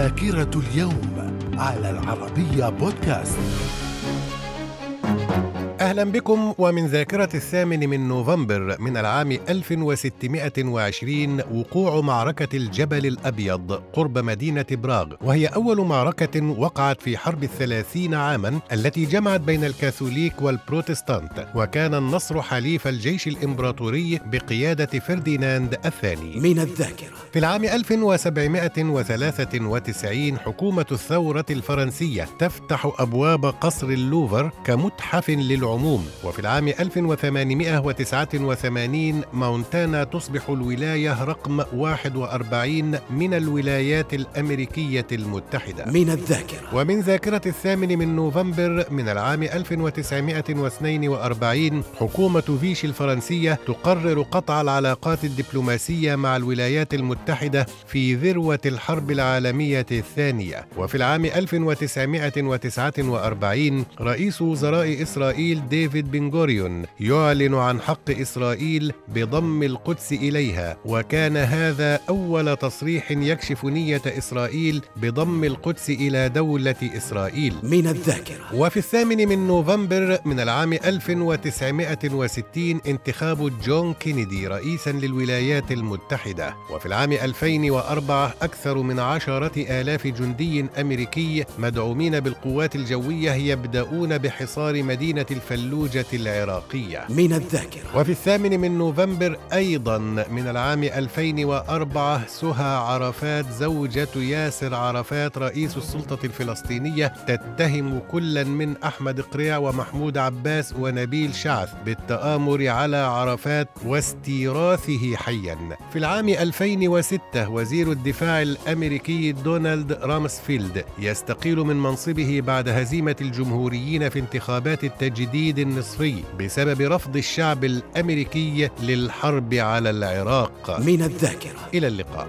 ذاكرة اليوم على العربية بودكاست. أهلا بكم ومن ذاكرة الثامن من نوفمبر من العام 1620 وقوع معركة الجبل الأبيض قرب مدينة براغ. وهي أول معركة وقعت في حرب الثلاثين عاما التي جمعت بين الكاثوليك والبروتستانت وكان النصر حليف الجيش الإمبراطوري بقيادة فرديناند الثاني. من الذاكرة. في العام 1793 حكومة الثورة الفرنسية تفتح أبواب قصر اللوفر كمتحف للعموم. وفي العام 1889 مونتانا تصبح الولاية رقم 41 من الولايات الأمريكية المتحدة. من الذاكرة. ومن ذاكرة الثامن من نوفمبر من العام 1942 حكومة فيشي الفرنسية تقرر قطع العلاقات الدبلوماسية مع الولايات المتحدة. في ذروة الحرب العالمية الثانية. وفي العام 1949 رئيس وزراء إسرائيل ديفيد بن غوريون يعلن عن حق إسرائيل بضم القدس إليها. وكان هذا أول تصريح يكشف نية إسرائيل بضم القدس إلى دولة إسرائيل. من الذاكرة. وفي الثامن من نوفمبر من العام 1960 انتخاب جون كينيدي رئيسا للولايات المتحدة. وفي العام 2004 أكثر من عشرة آلاف جندي أمريكي مدعومين بالقوات الجوية يبدأون بحصار مدينة الفلوجة العراقية. من الذاكرة. وفي الثامن من نوفمبر أيضا من العام 2004 سهى عرفات زوجة ياسر عرفات رئيس السلطة الفلسطينية تتهم كلا من أحمد قريع ومحمود عباس ونبيل شعث بالتآمر على عرفات واستيراثه حيا. في العام 2006 وزير الدفاع الأمريكي دونالد رامسفيلد يستقيل من منصبه بعد هزيمة الجمهوريين في انتخابات التجديد النصفي بسبب رفض الشعب الأمريكي للحرب على العراق. من الذاكرة. إلى اللقاء.